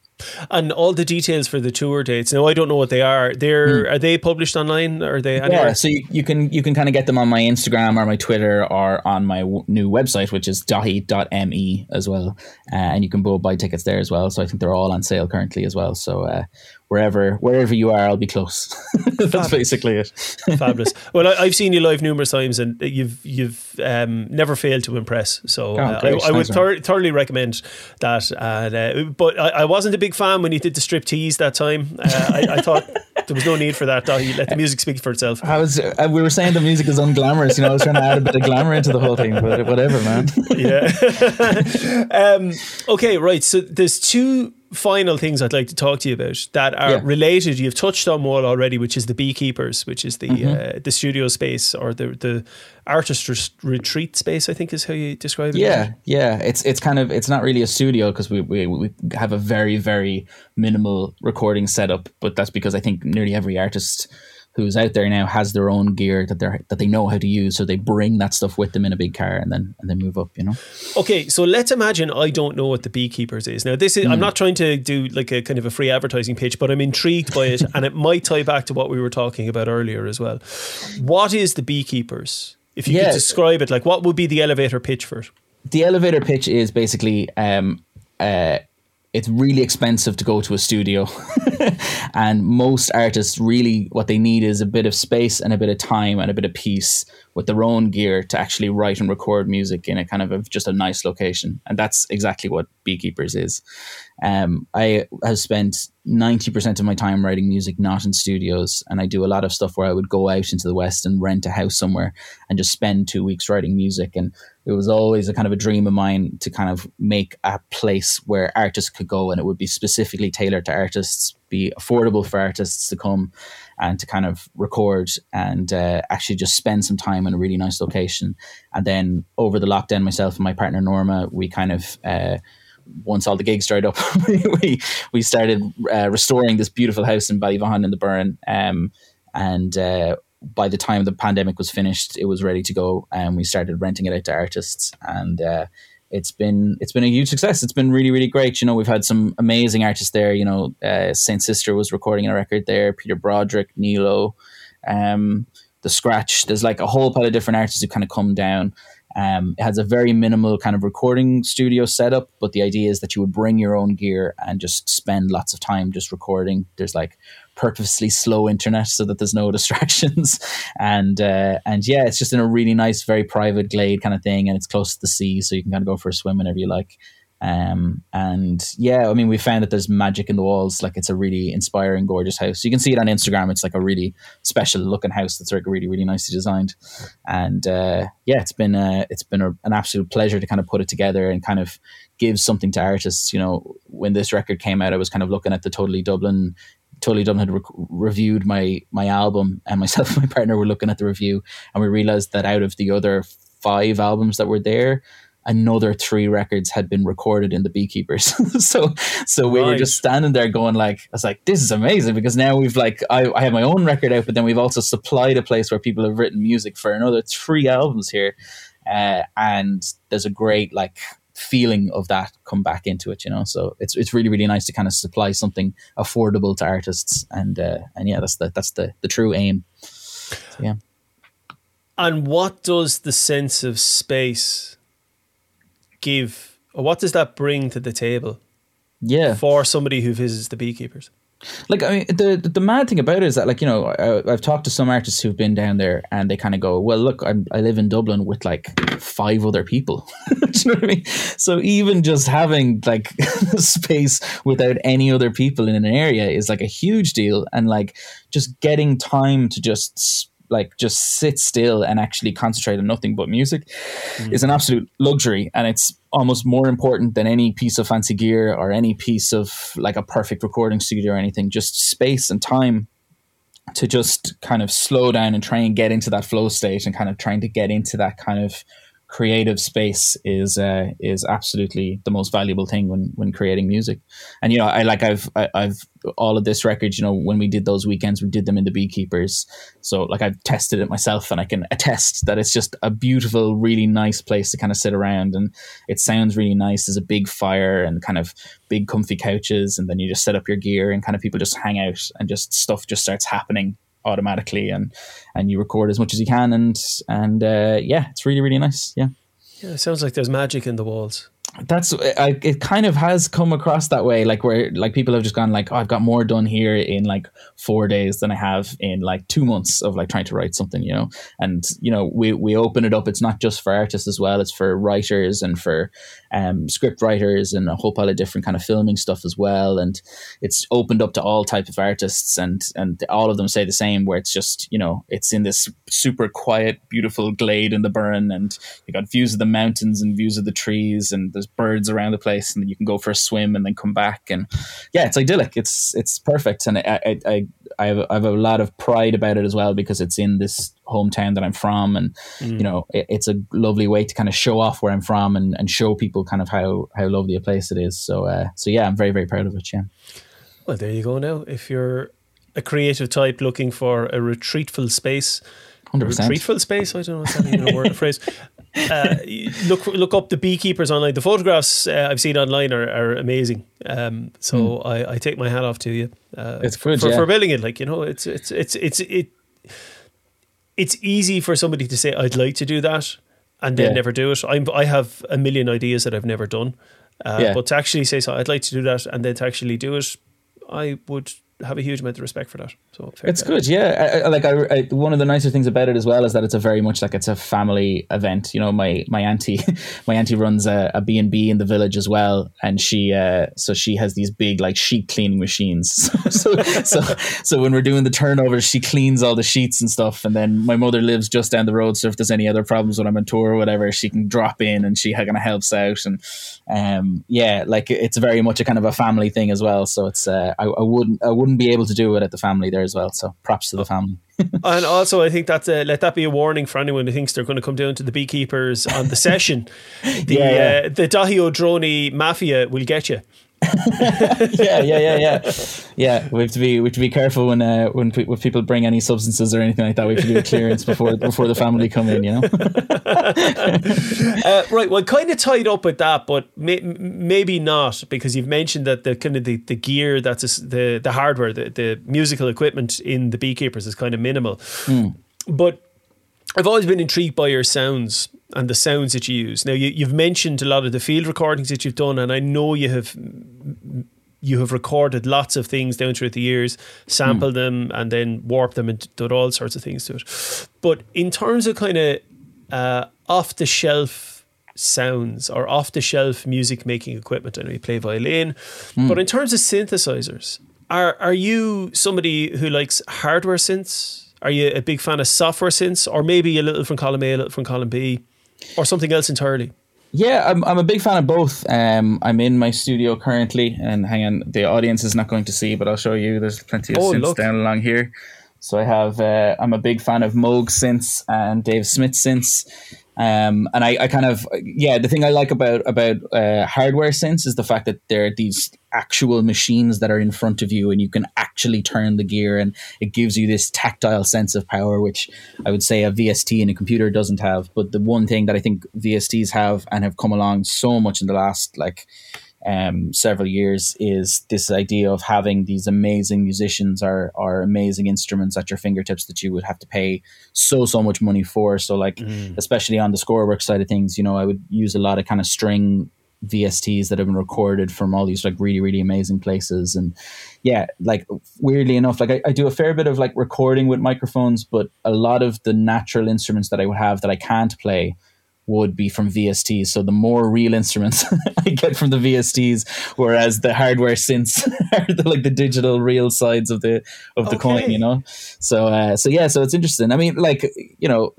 And all the details for the tour dates. Now I don't know what they are. They're are they published online? Or Are they anywhere? Yeah, so you, you can you can kind of get them on my Instagram or my Twitter or on my w- new website, which is dahi.me as well, uh, and you can both buy tickets there as well. So I think they're all on sale currently as well. So uh, wherever wherever you are, I'll be close. That's basically it. Fabulous. Well, I, I've seen you live numerous times, and you've you've um, never failed to impress. So uh, I, Oh. I would thor- thoroughly recommend that. And, uh, but I, I wasn't a big fan when you did the strip tease that time. Uh, I, I thought there was no need for that. Daithí. Let the music speak for itself. I was uh, we were saying the music is unglamorous. You know, I was trying to add a bit of glamour into the whole thing, but whatever, man. Yeah. um, okay, right. So there's two final things I'd like to talk to you about that are Yeah. related. You've touched on one already, which is the beekeepers, which is the Mm-hmm. uh, the studio space or the the artist retreat space. I think is how you describe it. Yeah, yeah. It's it's kind of it's not really a studio because we, we we have a very very minimal recording setup, but that's because I think nearly every artist who's out there now has their own gear that they that they know how to use, so they bring that stuff with them in a big car and then and then move up. You know. Okay, so let's imagine I don't know what the beekeepers is. Now, this is I'm not trying to do like a kind of a free advertising pitch, but I'm intrigued by it, and it might tie back to what we were talking about earlier as well. What is the beekeepers? If you Yeah. could describe it, like what would be the elevator pitch for it? the elevator pitch is basically um, uh, it's really expensive to go to a studio. And most artists really what they need is a bit of space and a bit of time and a bit of peace with their own gear to actually write and record music in a kind of a, just a nice location. And that's exactly what beekeepers is. Um, i have spent 90% of my time writing music not in studios and i do a lot of stuff where i would go out into the west and rent a house somewhere and just spend two weeks writing music. And it was always a kind of a dream of mine to kind of make a place where artists could go and it would be specifically tailored to artists be affordable for artists to come and to kind of record and uh, actually just spend some time in a really nice location and then over the lockdown myself and my partner norma we kind of uh, once all the gigs dried up, we we started uh, restoring this beautiful house in Ballyvaughan in the Burren. Um, and uh, by the time the pandemic was finished, it was ready to go, and we started renting it out to artists. And uh, it's been it's been a huge success. It's been really really great. You know, we've had some amazing artists there. You know, uh, Saint Sister was recording a record there. Peter Broderick, Nilo, um, the Scratch. There's like a whole pile of different artists who kind of come down. Um, it has a very minimal kind of recording studio setup, but the idea is that you would bring your own gear and just spend lots of time just recording. There's like purposely slow internet so that there's no distractions, and uh, and yeah, it's just in a really nice, very private glade kind of thing, and it's close to the sea, so you can kind of go for a swim whenever you like. Um, and yeah, I mean, we found that there's magic in the walls. Like it's a really inspiring, gorgeous house. You can see it on Instagram. It's like a really special looking house that's like really, really nicely designed. And uh, yeah, it's been a, it's been a, an absolute pleasure to kind of put it together and kind of give something to artists. You know, when this record came out, I was kind of looking at the Totally Dublin. Totally Dublin had rec- reviewed my my album, and myself and my partner were looking at the review, and we realized that out of the other five albums that were there, another three records had been recorded in the beekeepers. So so we were just standing there going like i was like this is amazing because now we've like I, I have my own record out but then we've also supplied a place where people have written music for another three albums here. Uh, and there's a great like feeling of that come back into it you know? So it's it's really really nice to kind of supply something affordable to artists. And uh, and yeah that's the that's the the true aim. So, yeah. And what does the sense of space give, or what does that bring to the table yeah for somebody who visits the beekeepers? like I mean, the the mad thing about it is that like you know I, I've talked to some artists who've been down there and they kind of go, well, look, I'm, I live in Dublin with like five other people. Do you know what I mean? So even just having like space without any other people in an area is like a huge deal, and like just getting time to just like just sit still and actually concentrate on nothing but music mm. is an absolute luxury and it's almost more important than any piece of fancy gear or any piece of like a perfect recording studio or anything. Just space and time to just kind of slow down and try and get into that flow state and kind of trying to get into that kind of creative space is uh, is absolutely the most valuable thing when when creating music. And you know, I like I've I, I've all of this record. You know, when we did those weekends, we did them in the Beekeepers. So like I've tested it myself, and I can attest that it's just a beautiful, really nice place to kind of sit around, and it sounds really nice. There's a big fire and kind of big comfy couches, and then you just set up your gear, and kind of people just hang out, and just stuff just starts happening automatically and and you record as much as you can and and uh, yeah it's really really nice yeah Yeah, it sounds like there's magic in the walls. That's I, it kind of has come across that way like where like people have just gone like oh, i've got more done here in like four days than i have in like two months of like trying to write something you know? And you know we we open it up. It's not just for artists as well. It's for writers and for um, script writers and a whole pile of different kind of filming stuff as well. And it's opened up to all type of artists and and all of them say the same where it's just you know it's in this super quiet beautiful glade in the Burren and you got views of the mountains and views of the trees and there's birds around the place and you can go for a swim and then come back and yeah it's idyllic it's it's perfect and I I, I, I, have, I have a lot of pride about it as well because it's in this hometown that I'm from and you know it, it's a lovely way to kind of show off where I'm from and, and show people kind of how how lovely a place it is so uh, so yeah I'm very very proud of it yeah Well, there you go now. If you're a creative type looking for a retreatful space. 100%. Retreatful space? I don't know. Is that even a word or phrase? Uh, look look up the beekeepers online. The photographs uh, I've seen online are, are amazing. Um, so I, I take my hat off to you. Uh, It's good, for, yeah. for building it. Like you know, it's it's it's it's it. It's easy for somebody to say I'd like to do that, and then Yeah. never do it. I'm I have a million ideas that I've never done, uh, Yeah. but to actually say so, I'd like to do that, and then to actually do it, I would have a huge amount of respect for that. So It's good, yeah. I, I, like I, I, one of the nicer things about it as well is that it's a very much like it's a family event. You know, my my auntie, my auntie runs a, B and B in the village as well, and she uh, so she has these big like sheet cleaning machines. so, so so when we're doing the turnovers, she cleans all the sheets and stuff, and then my mother lives just down the road. So if there's any other problems when I'm on tour or whatever, she can drop in and she kind of helps out. And um, yeah, like it's very much a kind of a family thing as well. So it's uh, I, I wouldn't I wouldn't be able to do it at the family there as well. So props to the family. And also, I think that's a, let that be a warning for anyone who thinks they're going to come down to the beekeepers on the session. The Yeah, yeah. Uh, the Daithí Ó Drónaí mafia will get you. yeah, yeah, yeah, yeah, yeah. We have to be we have to be careful when uh, when pe- when people bring any substances or anything like that. We have to do a clearance before before the family come in. You know. Uh, right, well, kind of tied up with that, but may, maybe not because you've mentioned that the kind of the, the gear that's the the hardware, the, the musical equipment in the beekeepers is kind of minimal. But I've always been intrigued by your sounds and the sounds that you use. Now, you, you've mentioned a lot of the field recordings that you've done, and I know you have you have recorded lots of things down through the years, sampled them, and then warped them and done all sorts of things to it. But in terms of kind of uh, off the shelf sounds or off the shelf music making equipment, I know you play violin, but in terms of synthesizers, are are you somebody who likes hardware synths? Are you a big fan of software synths, or maybe a little from column A, a little from column B, or something else entirely? Yeah, I'm, I'm a big fan of both. Um, I'm in my studio currently, and hang on, the audience is not going to see, but I'll show you. There's plenty of Oh, synths look. down along here. So I have, uh, I'm a big fan of Moog synths and Dave Smith synths. Um, and I, I kind of, yeah, the thing I like about about uh, hardware synths is the fact that they're these actual machines that are in front of you, and you can actually turn the gear, and it gives you this tactile sense of power, which I would say a VST in a computer doesn't have. But the one thing that I think VSTs have and have come along so much in the last like um, several years is this idea of having these amazing musicians or, or amazing instruments at your fingertips that you would have to pay so so much money for. So like especially on the score work side of things, you know, I would use a lot of kind of string VSTs that have been recorded from all these like really really amazing places. And yeah like weirdly enough like I, I do a fair bit of like recording with microphones but a lot of the natural instruments that I would have that I can't play would be from VSTs. So the more real instruments I get from the VSTs, whereas the hardware synths are the, like the digital real sides of the of the coin, you know. So uh, so yeah, so it's interesting. I mean, like you know,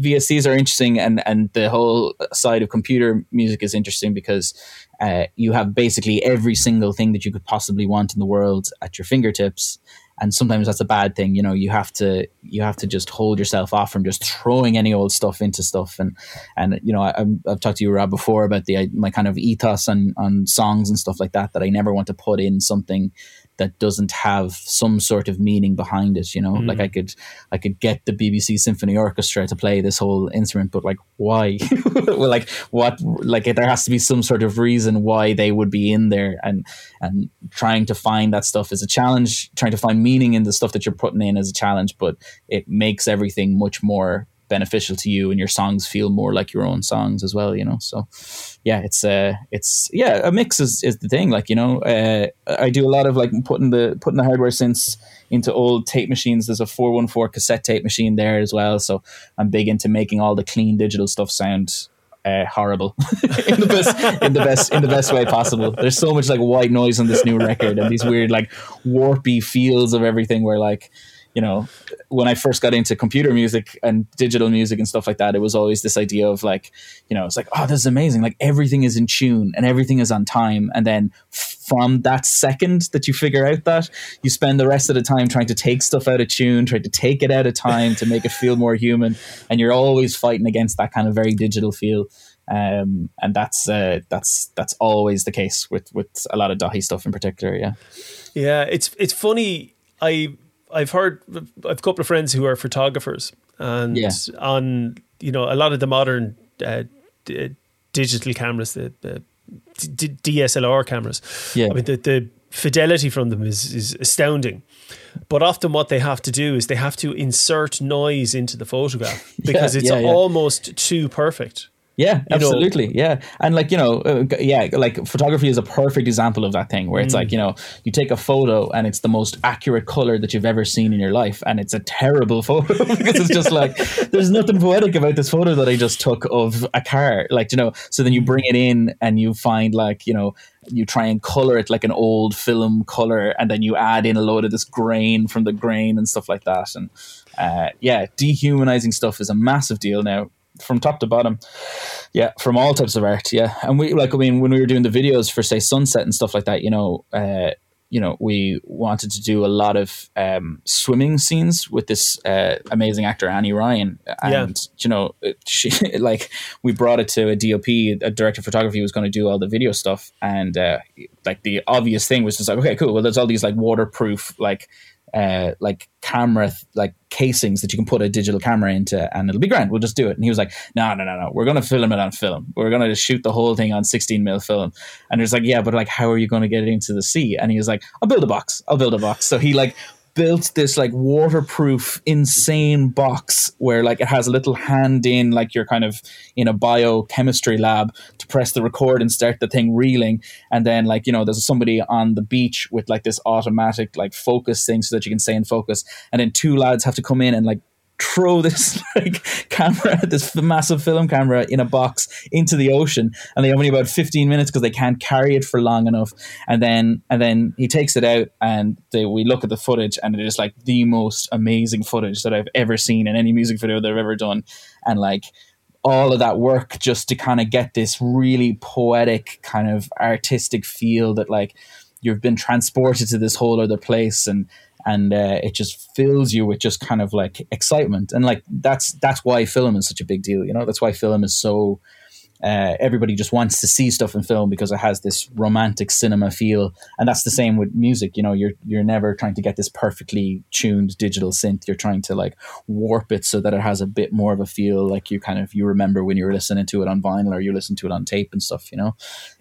VSTs are interesting, and and the whole side of computer music is interesting because uh, you have basically every single thing that you could possibly want in the world at your fingertips and sometimes that's a bad thing you know you have to you have to just hold yourself off from just throwing any old stuff into stuff. And and you know I, I've talked to you Rob before about the uh, my kind of ethos on on songs and stuff like that that I never want to put in something that doesn't have some sort of meaning behind it you know? Hmm. Like I could I could get the BBC Symphony Orchestra to play this whole instrument but like why? Well like what like there has to be some sort of reason why they would be in there and and trying to find that stuff is a challenge. Trying to find meaning in the stuff that you're putting in is a challenge but it makes everything much more beneficial to you and your songs feel more like your own songs as well you know so yeah it's uh it's yeah a mix is, is the thing like you know uh i do a lot of like putting the putting the hardware synths into old tape machines there's a 414 cassette tape machine there as well so i'm big into making all the clean digital stuff sound uh, horrible in the best in the best in the best way possible. There's so much like white noise on this new record and these weird like warpy feels of everything where like you know when I first got into computer music and digital music and stuff like that, it was always this idea of like, you know, it's like, oh, this is amazing. Like everything is in tune and everything is on time. And then from that second that you figure out that, you spend the rest of the time trying to take stuff out of tune, trying to take it out of time to make it feel more human. And you're always fighting against that kind of very digital feel. Um, and that's uh, that's that's always the case with with a lot of Daithí stuff in particular. Yeah. Yeah, it's it's funny. I I've heard I've a couple of friends who are photographers, and Yeah. on you know a lot of the modern uh, d- digital cameras, the, the d- DSLR cameras. Yeah. I mean the the fidelity from them is is astounding. But often, what they have to do is they have to insert noise into the photograph because it's yeah, yeah. almost too perfect. Yeah, You know- absolutely. yeah. And like, you know, uh, yeah, like photography is a perfect example of that thing where it's Mm. like, you know, you take a photo and it's the most accurate color that you've ever seen in your life. And it's a terrible photo because it's just like, there's nothing poetic about this photo that I just took of a car. Like, you know, so then you bring it in and you find like, you know, you try and color it like an old film color and then you add in a load of this grain from the grain and stuff like that. And uh, yeah, dehumanizing stuff is a massive deal now from top to bottom. Yeah, from all types of art. Yeah, and we like I mean when we were doing the videos for say sunset and stuff like that, you know, uh, you know, we wanted to do a lot of um, swimming scenes with this uh, amazing actor Annie Ryan, and you know, she like we brought it to a DOP, a director of photography, was going to do all the video stuff, and uh, like the obvious thing was just like, okay, cool. Well, there's all these like waterproof like uh, like camera like casings that you can put a digital camera into and it'll be grand. We'll just do it. And he was like no no no no. We're to film it on film. We're to shoot the whole thing on 16 mil film. And it's like yeah but like how are you to get it into the sea? And he was like i'll build a box. I'll build a box. So he like built this like waterproof insane box where like it has a little hand in like you're kind of in a biochemistry lab to press the record and start the thing reeling. And then like you know there's somebody on the beach with like this automatic like focus thing so that you can stay in focus. And then two lads have to come in and like throw this like camera this massive film camera in a box into the ocean and they have only about 15 minutes because they can't carry it for long enough. And then and then he takes it out and they, we look at the footage and it is like the most amazing footage that I've ever seen in any music video that I've ever done. And like all of that work just to kind of get this really poetic kind of artistic feel that like you've been transported to this whole other place and and uh, it just fills you with just kind of like excitement. And like that's that's why film is such a big deal you know? That's why film is so uh, everybody just wants to see stuff in film because it has this romantic cinema feel. And that's the same with music you know? You're you're never trying to get this perfectly tuned digital synth. You're trying to like warp it so that it has a bit more of a feel like you kind of you remember when you were listening to it on vinyl or you listen to it on tape and stuff you know?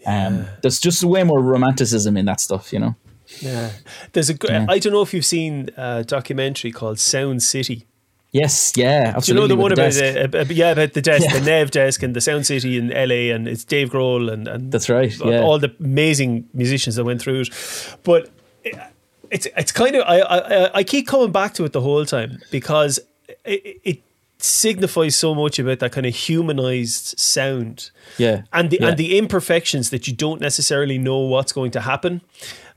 Um there's just way more romanticism in that stuff you know Yeah, there's a. Yeah. I don't know if you've seen a documentary called Sound City. yes yeah absolutely. Do you know the one about desk. the, uh, yeah about the desk, Yeah. the Neve desk, and the Sound City in LA, and it's Dave Grohl and and That's right, yeah. all the amazing musicians that went through it. But it- it's it's kind of I I, I keep coming back to it the whole time because it, it signifies so much about that kind of humanized sound yeah and the yeah. and the imperfections that you don't necessarily know what's going to happen.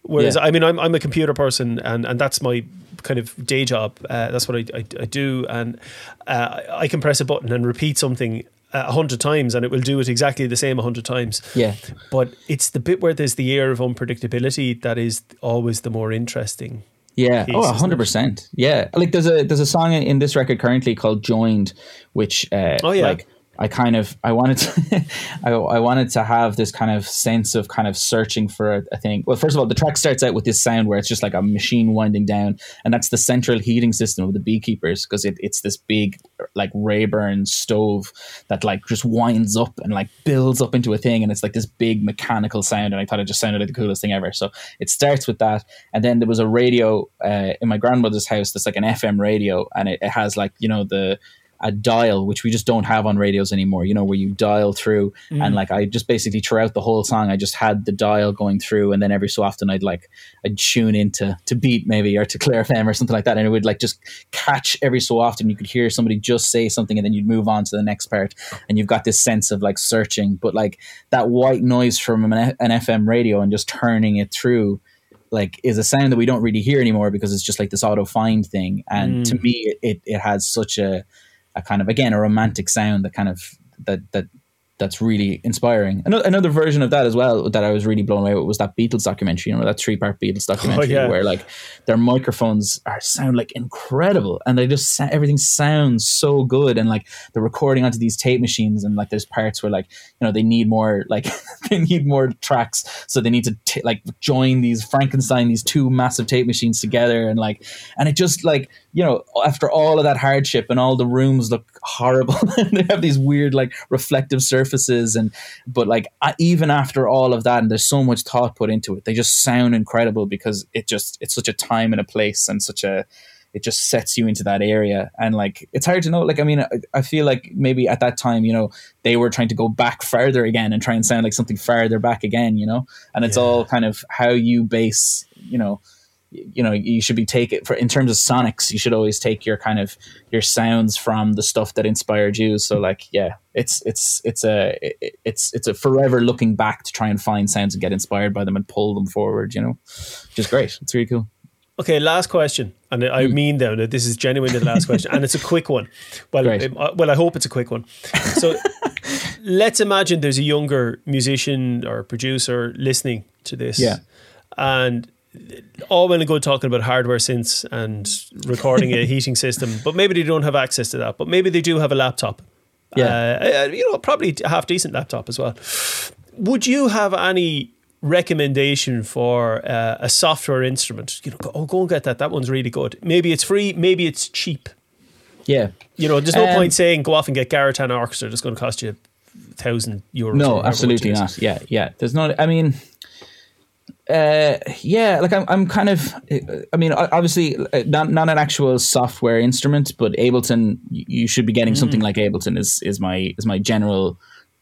Whereas Yeah. I mean, I'm I'm a computer person, and and that's my kind of day job. Uh, that's what I, I, I do, and uh, I can press a button and repeat something a hundred times, and it will do it exactly the same a hundred times. Yeah. But it's the bit where there's the air of unpredictability that is always the more interesting. Yeah. piece, oh, isn't hundred percent. Yeah. Like there's a there's a song in this record currently called "Joined," which uh, Oh, yeah. like I kind of I wanted to I, I wanted to have this kind of sense of kind of searching for a, thing. Well, first of all, the track starts out with this sound where it's just like a machine winding down, and that's the central heating system of the beekeepers because it, it's this big like Rayburn stove that like just winds up and like builds up into a thing, and it's like this big mechanical sound. And I thought it just sounded like the coolest thing ever. So it starts with that, and then there was a radio uh, in my grandmother's house that's like an FM radio, and it, it has like you know the a dial, which we just don't have on radios anymore, you know, where you dial through mm. and like I just basically throughout the whole song I just had the dial going through and then every so often I'd like I'd tune into to beat maybe or to Clare FM or something like that and it would like just catch every so often. You could hear somebody just say something and then you'd move on to the next part and you've got this sense of like searching. But like that white noise from an, an FM radio and just turning it through like is a sound that we don't really hear anymore because it's just like this auto find thing. And to mm. me it, it has such a a kind of again a romantic sound that kind of that that that's really inspiring. Another, another version of that as well that I was really blown away with was that Beatles documentary. You know that three part Beatles oh, documentary yeah. where like their microphones are sound like incredible, and they just everything sounds so good, and like they're recording onto these tape machines, and like there's parts where like you know they need more like they need more tracks, so they need to t- like join these Frankenstein these two massive tape machines together, and like and it just like you know after all of that hardship and all the rooms look horrible, and they have these weird like reflective surfaces, and but like I- even after all of that, and there's so much thought put into it, they just sound incredible because it just it's such a time and a place and such a it just sets you into that area and like it's hard to know like i mean I, I feel like maybe at that time you know they were trying to go back further again and try and sound like something farther back again you know and it's Yeah. all kind of how you base you know you know you should be taking for in terms of sonics you should always take your kind of your sounds from the stuff that inspired you so like yeah it's it's it's a it's it's a forever looking back to try and find sounds and get inspired by them and pull them forward you know which is great it's really cool Okay, last question, and I Hmm. mean though that this is genuinely the last question, and it's a quick one. Well, um, uh, well, I hope it's a quick one. So, let's imagine there's a younger musician or producer listening to this, Yeah. and all well and good talking about hardware synths and recording a heating system, but maybe they don't have access to that. But maybe they do have a laptop. Yeah. Uh, you know, probably a half decent laptop as well. Would you have any recommendation for uh, a software instrument? You know, go, oh, go and get that. That one's really good. Maybe it's free. Maybe it's cheap. yeah You know, there's no Um, point saying go off and get Garritan Orchestra. That's going to cost you thousand euros. No, absolutely much it is. not. Yeah, yeah. There's not. I mean, uh, yeah. Like I'm, I'm kind of. I mean, obviously, uh, not not an actual software instrument, but Ableton. You should be getting Mm. something like Ableton. Is is my is my general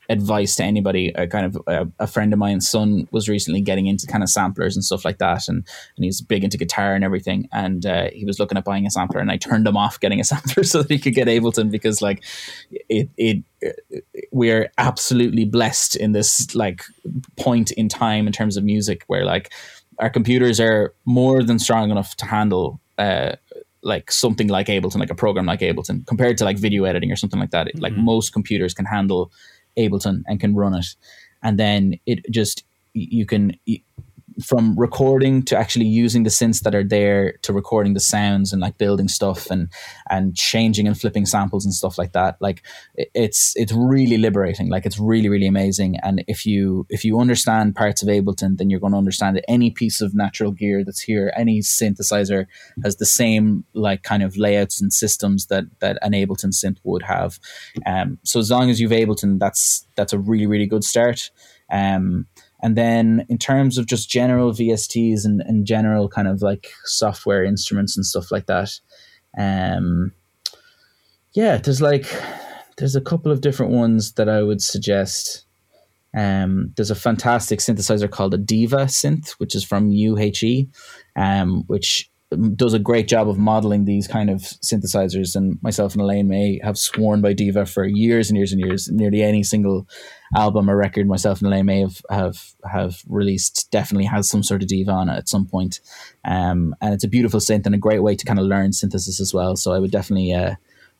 advice to anybody. A kind of a, a friend of mine's son was recently getting into kind of samplers and stuff like that, and and he's big into guitar and everything. And uh, he was looking at buying a sampler, and I turned him off getting a sampler so that he could get Ableton because like it it we're absolutely blessed in this like point in time in terms of music where like our computers are more than strong enough to handle uh like something like Ableton, like a program like Ableton, compared to like video editing or something like that. Like most computers can handle Ableton and can run it, and then it just you can from recording to actually using the synths that are there to recording the sounds and like building stuff and and changing and flipping samples and stuff like that like it's it's really liberating. Like it's really really amazing. And if you if you understand parts of ableton then you're going to understand that any piece of natural gear that's here any synthesizer has the same like kind of layouts and systems that that an ableton synth would have. Um so as long as you've ableton that's that's a really really good start. Um and then in terms of just general VSTs and, and general kind of like software instruments and stuff like that, um, yeah, there's like there's a couple of different ones that I would suggest. Um, there's a fantastic synthesizer called a Diva synth, which is from u-he, um, which does a great job of modeling these kind of synthesizers. And myself and Elaine Mai have sworn by Diva for years and years and years. Nearly any single album or record myself and Elaine Mai have, have have released definitely has some sort of Diva on it at some point. Um, and it's a beautiful synth and a great way to kind of learn synthesis as well. So I would definitely uh,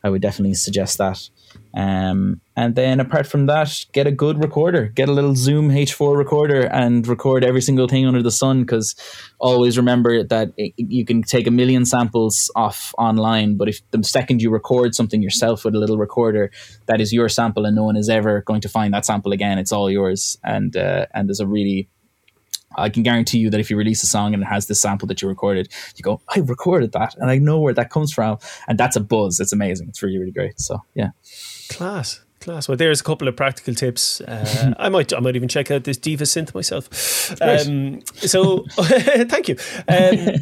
I would definitely suggest that. Um, and then apart from that, get a good recorder, get a little Zoom H4 recorder and record every single thing under the sun. Because always remember that it, you can take a million samples off online, but if the second you record something yourself with a little recorder, that is your sample, and no one is ever going to find that sample again. It's all yours, and uh, and there's a really I can guarantee you that if you release a song and it has this sample that you recorded, you go, I recorded that and I know where that comes from. And that's a buzz. It's amazing. It's really, really great. So, yeah. Class, class. Well, there's a couple of practical tips. Uh, I might, I might even check out this Diva synth myself. Um, so, thank you. Um,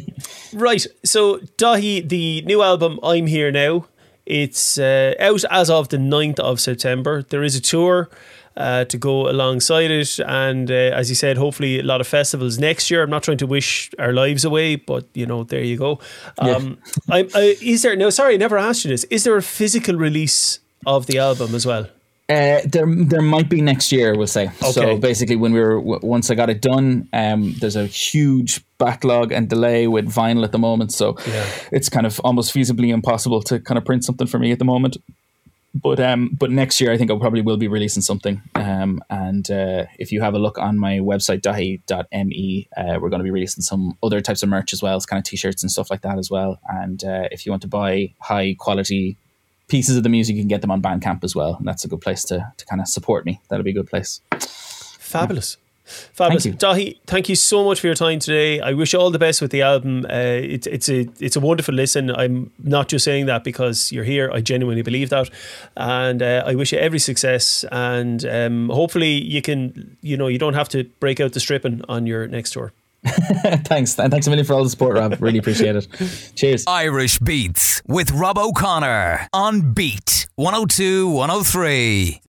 right. So, Daithí, the new album, I'm Here Now. It's uh, out as of the 9th of September. There is a tour. Uh, to go alongside it, and uh, as you said, hopefully a lot of festivals next year. I'm not trying to wish our lives away, but you know, there you go. Um, I, I, is there no? Sorry, I never asked you this. Is there a physical release of the album as well? Uh, there, there might be next year. We'll say. Okay. So basically, when we were w- once I got it done, um, there's a huge backlog and delay with vinyl at the moment. So Yeah. it's kind of almost feasibly impossible to kind of print something for me at the moment. But um, but next year I think I probably will be releasing something. Um, and uh, if you have a look on my website dahi.me, uh, we're going to be releasing some other types of merch as well, it's kind of t-shirts and stuff like that as well. And uh, if you want to buy high quality pieces of the music, you can get them on Bandcamp as well. And that's a good place to to kind of support me. That'll be a good place. Fabulous. Fabulous. Thank Daithí, thank you so much for your time today. I wish you all the best with the album. Uh, it, it's a it's a wonderful listen. I'm not just saying that because you're here. I genuinely believe that, and uh, I wish you every success. And um, hopefully you can, you know, you don't have to break out the stripping on your next tour. thanks. And thanks a million for all the support, Rob. Really appreciate it. Cheers. Irish Beats with Rob O'Connor on Beat 102 103.